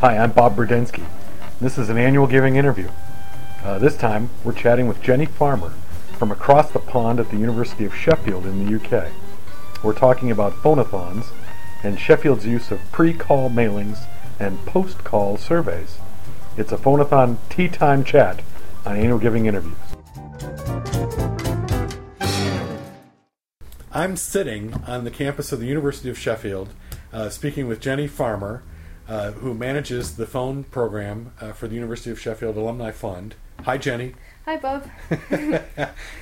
Hi, I'm Bob Burdenski. This is an annual giving interview. Uh, this time, we're chatting with Jenny Farmer from across the pond at the University of Sheffield in the UK. We're talking about phonathons and Sheffield's use of pre-call mailings and post-call surveys. It's a phonathon tea time chat on annual giving interviews. I'm sitting on the campus of the University of Sheffield uh, speaking with Jenny Farmer, uh, who manages the phone program uh, for the University of Sheffield Alumni Fund. Hi, Jenny. Hi, Bob.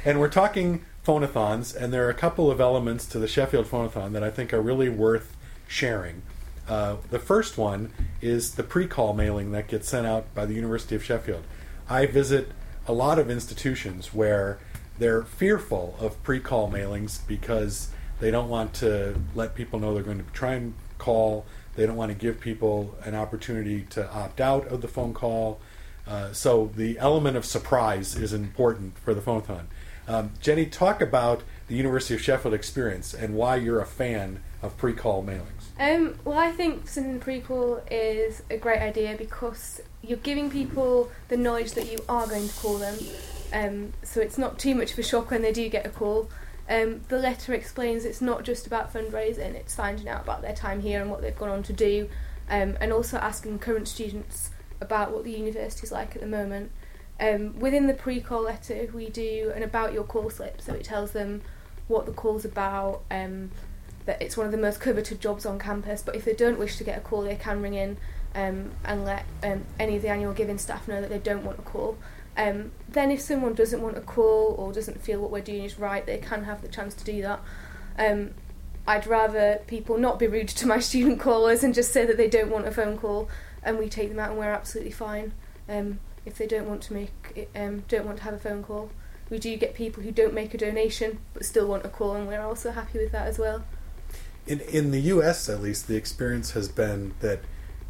and we're talking phonathons, and there are a couple of elements to the Sheffield Phonathon that I think are really worth sharing. Uh, the first one is the pre call mailing that gets sent out by the University of Sheffield. I visit a lot of institutions where they're fearful of pre call mailings because they don't want to let people know they're going to try and call they don't want to give people an opportunity to opt out of the phone call. Uh, so the element of surprise is important for the phonathon. Um, Jenny, talk about the University of Sheffield experience and why you're a fan of pre-call mailings. Um, well, I think sending pre-call is a great idea because you're giving people the knowledge that you are going to call them, um, so it's not too much of a shock when they do get a call. Um, the letter explains it's not just about fundraising, it's finding out about their time here and what they've gone on to do, um, and also asking current students about what the university is like at the moment. Um, within the pre call letter, we do an about your call slip, so it tells them what the call's about, um, that it's one of the most coveted jobs on campus, but if they don't wish to get a call, they can ring in um, and let um, any of the annual giving staff know that they don't want a call. Um, then, if someone doesn't want a call or doesn't feel what we're doing is right, they can have the chance to do that. Um, I'd rather people not be rude to my student callers and just say that they don't want a phone call, and we take them out and we're absolutely fine. Um, if they don't want to make, um, don't want to have a phone call, we do get people who don't make a donation but still want a call, and we're also happy with that as well. In in the U.S., at least, the experience has been that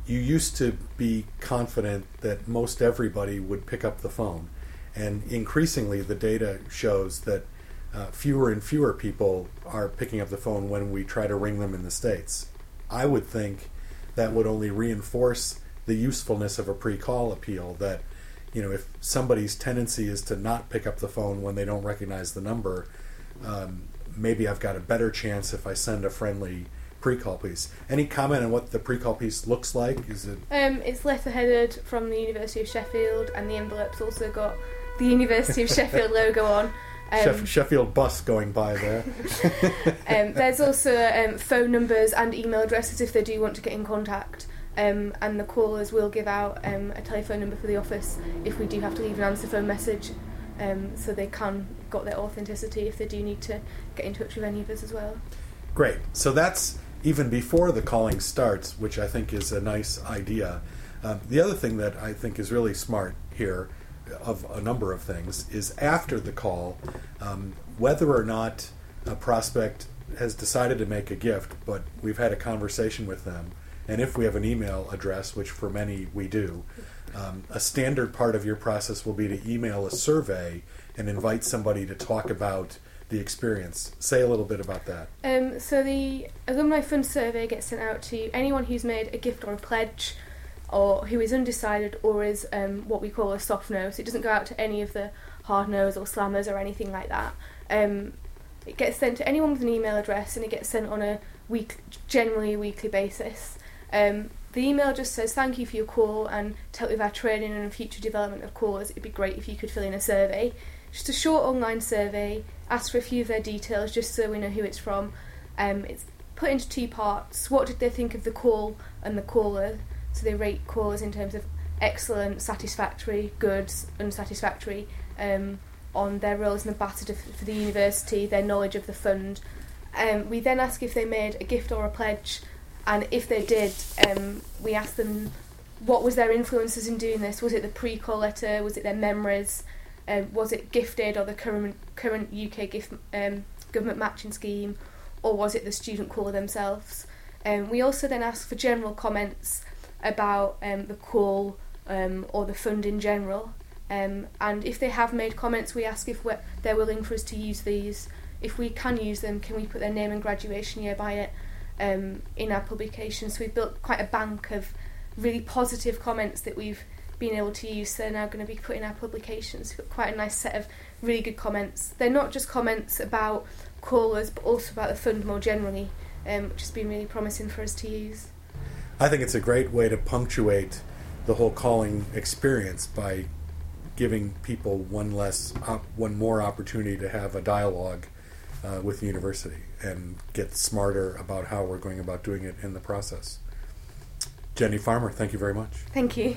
you used to be confident that most everybody would pick up the phone. And increasingly, the data shows that uh, fewer and fewer people are picking up the phone when we try to ring them in the States. I would think that would only reinforce the usefulness of a pre call appeal that, you know, if somebody's tendency is to not pick up the phone when they don't recognize the number, um, maybe I've got a better chance if I send a friendly pre-call piece. Any comment on what the pre-call piece looks like? Is it? Um, it's letterheaded from the University of Sheffield, and the envelope's also got the University of Sheffield logo on. Um, Sheffield bus going by there. um, there's also um, phone numbers and email addresses if they do want to get in contact. Um, and the callers will give out um, a telephone number for the office if we do have to leave an answer phone message, um, so they can got their authenticity if they do need to get in touch with any of us as well. Great. So that's even before the calling starts, which I think is a nice idea. Um, the other thing that I think is really smart here, of a number of things, is after the call, um, whether or not a prospect has decided to make a gift, but we've had a conversation with them, and if we have an email address, which for many we do, um, a standard part of your process will be to email a survey and invite somebody to talk about the experience. Say a little bit about that. Um, so the alumni fund survey gets sent out to anyone who's made a gift or a pledge, or who is undecided, or is um, what we call a soft no. So it doesn't go out to any of the hard no's or slammers or anything like that. Um, it gets sent to anyone with an email address, and it gets sent on a week, generally a weekly basis. Um, the email just says thank you for your call and to help with our training and future development of callers. It'd be great if you could fill in a survey. Just a short online survey ask for a few of their details just so we know who it's from. Um, it's put into two parts. What did they think of the call and the caller? So they rate callers in terms of excellent, satisfactory, good, unsatisfactory, um, on their roles in the ambassador for the university, their knowledge of the fund. Um, we then ask if they made a gift or a pledge, and if they did, um, we ask them what was their influences in doing this. Was it the pre-call letter? Was it their memories? Um, was it Gift Aid or the current current UK gift um, government matching scheme, or was it the student caller themselves? Um, we also then ask for general comments about um, the call um, or the fund in general. Um, and if they have made comments, we ask if they're willing for us to use these. If we can use them, can we put their name and graduation year by it in our publication? So we've built quite a bank of really positive comments that we've been able to use. So they're now going to be putting in our publications. We've got quite a nice set of really good comments. They're not just comments about callers, but also about the fund more generally, um, which has been really promising for us to use. I think it's a great way to punctuate the whole calling experience by giving people one less, op- one more opportunity to have a dialogue uh, with the university and get smarter about how we're going about doing it in the process. Jenny Farmer, thank you very much. Thank you.